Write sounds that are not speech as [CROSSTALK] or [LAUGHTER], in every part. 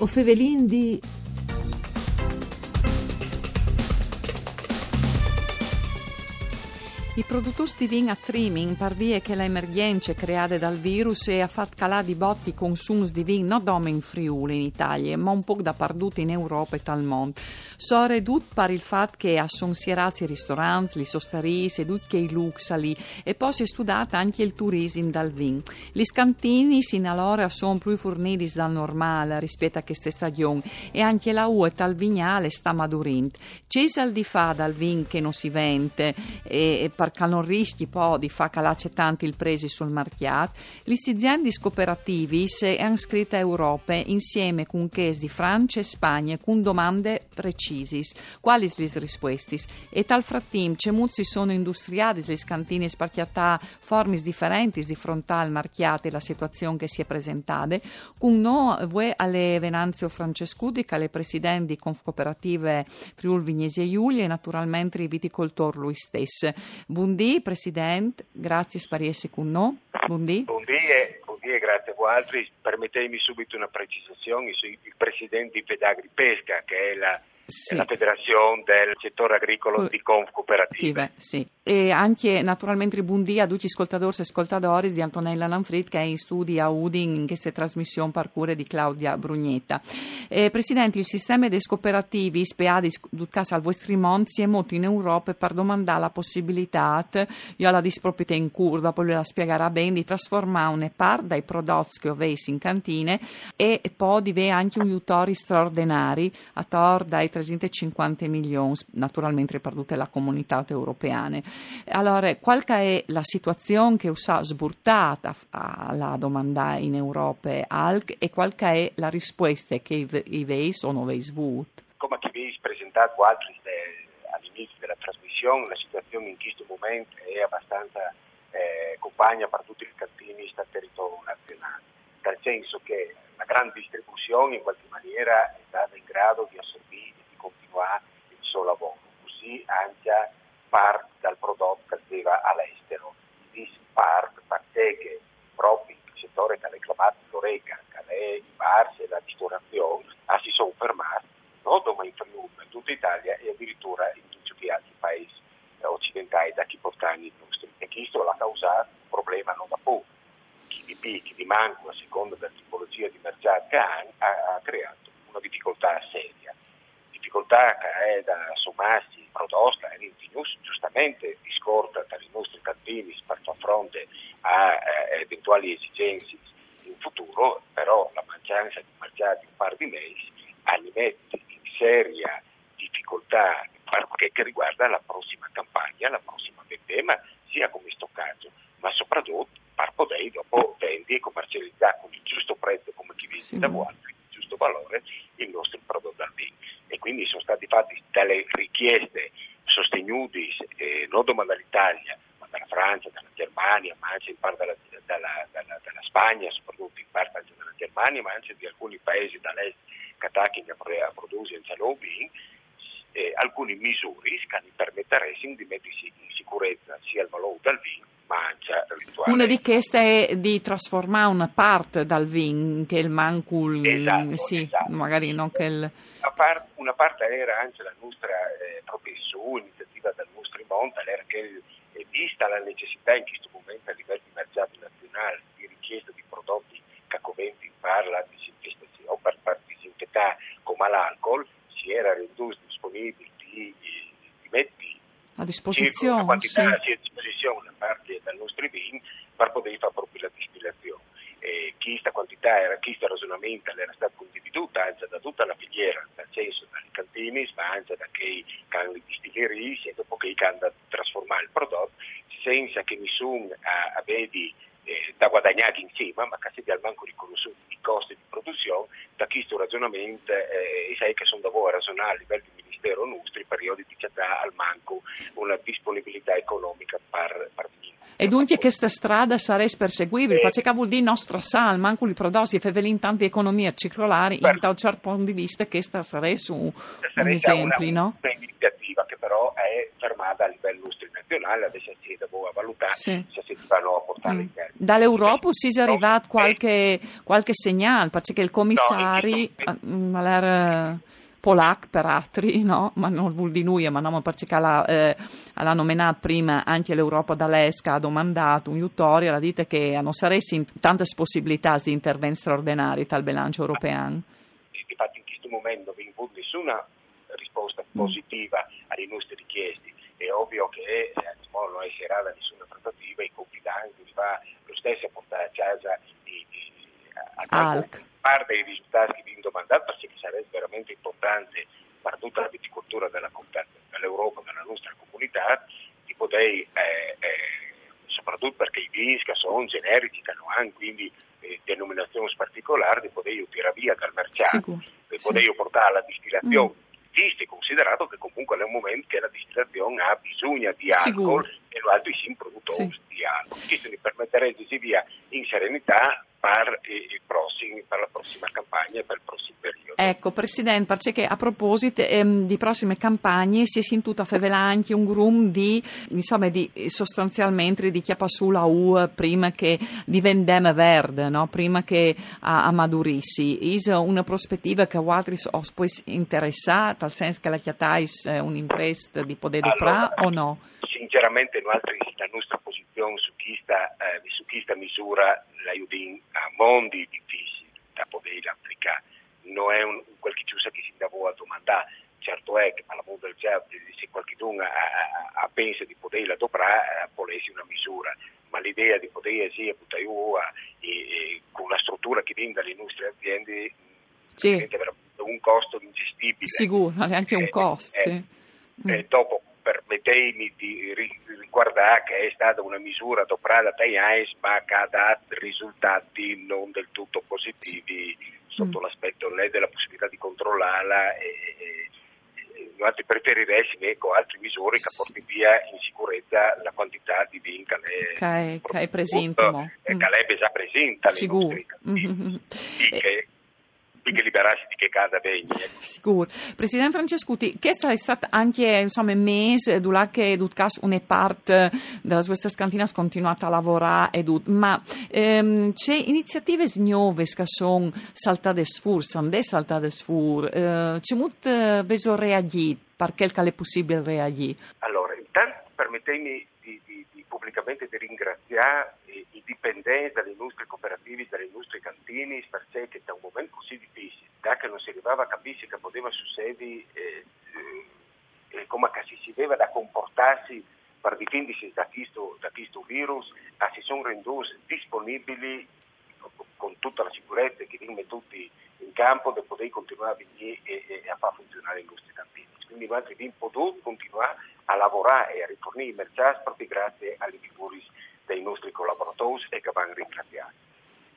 O fevelin di I produttori di vin a trimming per via che le emergenze create dal virus e ha fatto calare di botti i consumi di vin non solo in Friuli in Italia, ma un po' dappertutto in Europa e tal mondo. So ridotto per il fatto che a sono sierati i ristoranti, i sostaris e tutti i luxali e poi si è studiato anche il turismo dal vin. Gli scantini sin allora sono più forniti dal normale rispetto a queste stagioni e anche la UE tal vignale sta madurando. C'è di fa dal vin che non si vende e, e perché non rischi poi di far calare tanto il presi sul marchiato, gli aziende cooperativi si hanno scritto a Europa insieme con chiesi di Francia e Spagna con domande precise. Quali le risposte? E tal frattempo molti sono industriali, le scantine sparchiate forme differenti di fronte al marchiato e la situazione che si è presentata, con no voi alle Venanzio Francescudica, alle presidenti di Confcooperative Friul Vignesi e Giulia e naturalmente i viticoltori lui stesso. Buondì, Presidente, grazie essere con noi. Buondì. Buondì e, grazie a voi altri. Permettetemi subito una precisazione. Il Presidente di Pedagri Pesca, che è la sì. la federazione del settore agricolo di Confcooperative. Sì. E anche naturalmente buondì a tutti gli ascoltatori e ascoltatori di Antonella Lanfrit che è in studio a Udin in questa trasmissione cure di Claudia Brugnetta. Eh, Presidente, il sistema dei cooperativi spiadi al vostro monti è molto in Europa per domandare la possibilità, io la disproprietà in curva, poi la spiegherà bene, di trasformare una parte dai prodotti che ho in cantine e poi di avere anche un aiutori straordinari a tor dai 350 milioni, naturalmente per tutta la comunità europea. Allora, qual è la situazione che usa sburtata alla domanda in Europa ALC e qual è la risposta che i veis o non veis avuto? Come che vi presentato altri all'inizio della trasmissione, la situazione in questo momento è abbastanza eh, compagna per tutti i cantini sul territorio nazionale, nel senso che la grande distribuzione in qualche maniera è stata in grado di assorbire continuare il suo lavoro. Così anche parte dal prodotto che va all'estero. Di parte che proprio il settore che ha reclamato l'oreca, che è i bar e la ristorazione, ah, si sono fermati, non solo in Friuli, in tutta Italia e addirittura in tutti gli altri paesi occidentali da chi portano i nostri. E questo l'ha causato un problema non da poco. Chi di picchi, di manco, a seconda della tipologia di mercato che ha, ha creato una difficoltà seria difficoltà che è da sommarsi prodotta e giustamente discorta tra i nostri cantini per far fronte a eh, eventuali esigenze in futuro, però la mancanza di mercati un par di mesi li mette in seria difficoltà che, che riguarda la prossima campagna, la prossima vendema, sia come stoccaggio, ma soprattutto per poter dopo vendere e commercializzare con il giusto prezzo come chi vende sì. voi, il giusto valore, il nostro prodotto al vino quindi sono stati fatti delle richieste sostenute eh, non solo dall'Italia, ma dalla Francia, dalla Germania, ma anche in parte dalla, dalla, dalla, dalla Spagna, soprattutto in parte anche dalla Germania, ma anche di alcuni paesi dall'est che attaccano a produrre il salobin, eh, alcune misure che permetterebbero di mettersi in sicurezza sia il valore del vino. Una di queste è di trasformare una parte dal vin, che è il mancul, esatto, sì, esatto. magari non che il... Una, part, una parte era anche la nostra eh, proprio su iniziativa del nostro monte, era che eh, vista la necessità in questo momento a livello di mercato nazionale di richiesta di prodotti cacoventi per la disinfestazione o per, disinfettare come l'alcol, si era reduto disponibile di, di, di metti a disposizione, una quantità sì. a disposizione da parte del nostro vin per poter fare proprio la distillazione. E questa quantità era, questo ragionamento era stato condividuto anche da tutta la filiera, nel senso dai cantini, ma anche da chi hanno le e dopo che hanno trasformare il prodotto, senza che nessuno avesse eh, da guadagnare insieme, ma che si dia manco riconosciuto i costi di produzione, da questo ragionamento, eh, sai che sono da voi ragionare a livello di ministero nostro, periodi di città al manco una disponibilità economica per, per E dunque questa strada sarebbe perseguibile, perché vuol dire nostra sal, manco li prodotti e fevelin tante economie circolari, in tal certo punto di vista questa sarebbe un, esempio, una, no? Un'iniziativa che però è fermata a livello nazionale, adesso si deve valutare sì. se si vanno a portare mm. in termine. Dall'Europa si è arrivato qualche, qualche segnale, perché il commissario... No, Polak per altri, [LAUGHS] no? ma non vuol di noi, ma non perché l'ha, eh, l'ha nominato prima anche l'Europa dall'ESCA, ha domandato un tutorial, la dite che non sarebbero tante possibilità di interventi straordinari dal bilancio europeo. Infatti in questo momento non c'è nessuna risposta mm. positiva alle nostre richieste, è ovvio che eh, non esserà da nessuna trattativa, i compilanti fa lo stesso a portare a casa di, di, a, a parte dei risultati che vi domandate perché sarebbe veramente importante per tutta la viticoltura della, dell'Europa, della nostra comunità, di poter, eh, eh, soprattutto perché i vini sono generici, hanno anche quindi eh, denominazioni particolari, di poter tirare via dal mercato, di poter sì. portare alla distillazione. Mm. Visto considerato che comunque è un momento che la distillazione ha bisogno di alcol Sicuro. e l'altro si produttori sì. di alcol. Questo mi permetterebbe di via in serenità per, prossimi, per, la prossima campagna e per il prossimo periodo. Ecco, Presidente, perché a proposito ehm, di prossime campagne si è sentito a Fevela anche un grum di, insomma, di sostanzialmente di chiappa sulla U prima che di vendeme verde, no? prima che a, a madurissi. È una prospettiva che a altri os può interessare, nel senso che la chiatais è un'impresa di poter allora, o no? Sinceramente, noi la nostra posizione su chi sta, eh, su chi sta misura la Udin a mondi difficili da poter applicare. Non è un, quel che ci si andava a domandare. Certo è che alla mondo del certo, se qualcuno ha, ha, pensa di poter adoperare, può essere una misura, ma l'idea di poter essere buttare con una struttura che viene dalle nostre aziende sì. diventa veramente un costo ingestibile. Sicuro, anche un eh, costo. Eh, sì. eh, dopo permettetemi di ricordare che è stata una misura adoperata dai AIS ma che ha dato risultati non del tutto positivi sotto mm. l'aspetto né della possibilità di controllarla e, e, e preferiresti ecco, altre misure che portino via in sicurezza la quantità di vin che è, presente. E che è presente. Sicuro. Mm-hmm. [LAUGHS] Che, che liberarsi di che casa vegni. Ecco. Sicuro. Presidente Francescuti, questa è stata anche insomma, mese durante Dutcas una parte della sua scantina continuata a lavorare, edut, ma ehm, c'è iniziative nuove che sono saltate sfur, sono saltate sfur, eh, c'è molto eh, beso reagire, perché è possibile reagire? Allora, intanto permettetemi di, di, di pubblicamente di ringraziare i, i dipendenti dalle nostre cooperative, dalle nostre cantine, perché da un momento così difficile, da che non si arrivava a capire che poteva succedere eh, eh, come che si deve comportarsi per difendersi da questo, da questo virus, ah, si sono renduti disponibili con tutta la sicurezza che vengono tutti in campo per poter continuare a venire e, e a far funzionare i nostri cantini. Quindi abbiamo potuto continuare a lavorare e a rifornire i mercati proprio grazie alle figure dei nostri collaboratori e che vanno ringraziati.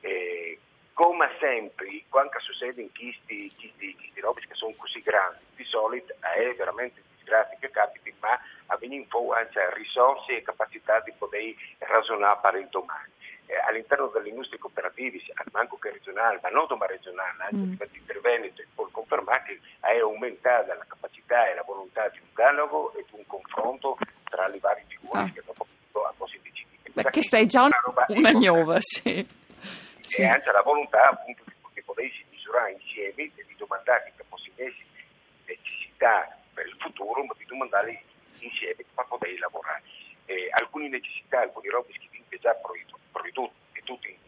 E, come sempre, quando succede in questi, questi, questi robi che sono così grandi, di solito è veramente disgrazia che capita, ma avviene anche risorse e capacità di poter ragionare per il domani. Eh, all'interno delle industrie cooperative, manco che regionale, ma non ma regionale, anche mm. di interventi, può confermare che è aumentata la capacità e la volontà di un dialogo e di un confronto tra le varie figure ah. che dopo a così decidi. Beh, che stai già una, una nuova, sì. Sì. E anche la volontà appunto che potessi misurare insieme e di domandare che possibilmente necessità per il futuro, ma di domandare insieme per poter lavorare. Eh, alcune necessità, alcuni robi che già provveduti e tutti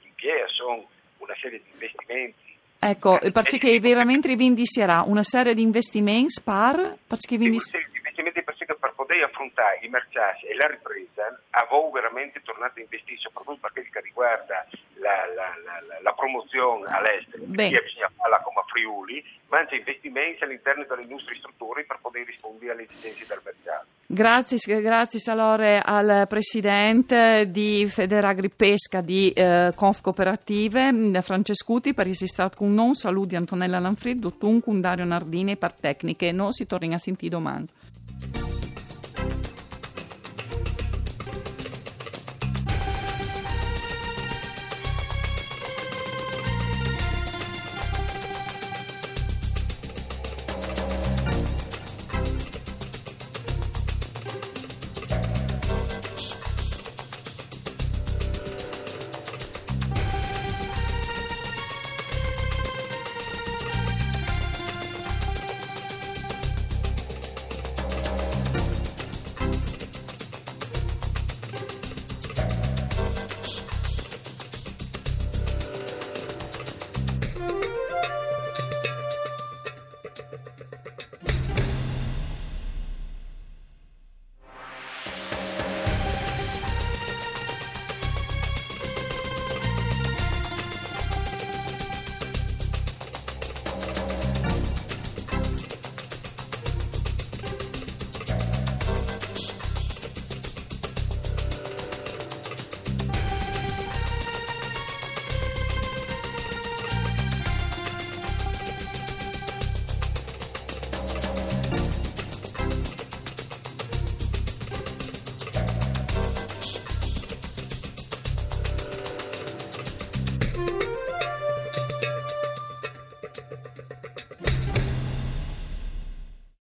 in piedi sono una serie di investimenti Ecco, perché veramente vi indizierà una serie di investimenti per... Perché vi indizierà... investimenti perché per poter affrontare i mercati e la ripresa, avevo veramente tornato a investire, soprattutto per quel che riguarda la, la, la, la promozione all'estero, che bisogna farla come a Friuli, ma anche investimenti all'interno delle nostre strutture per poter rispondere alle esigenze del mercato. Grazie, grazie allora al presidente di Federagripesca di eh, Conf Cooperative, mm, Francescuti, per essere stato con noi. Saluti Antonella Lanfrid, Dottun, Dario Nardini per tecniche. Noi si torna a sentire domani.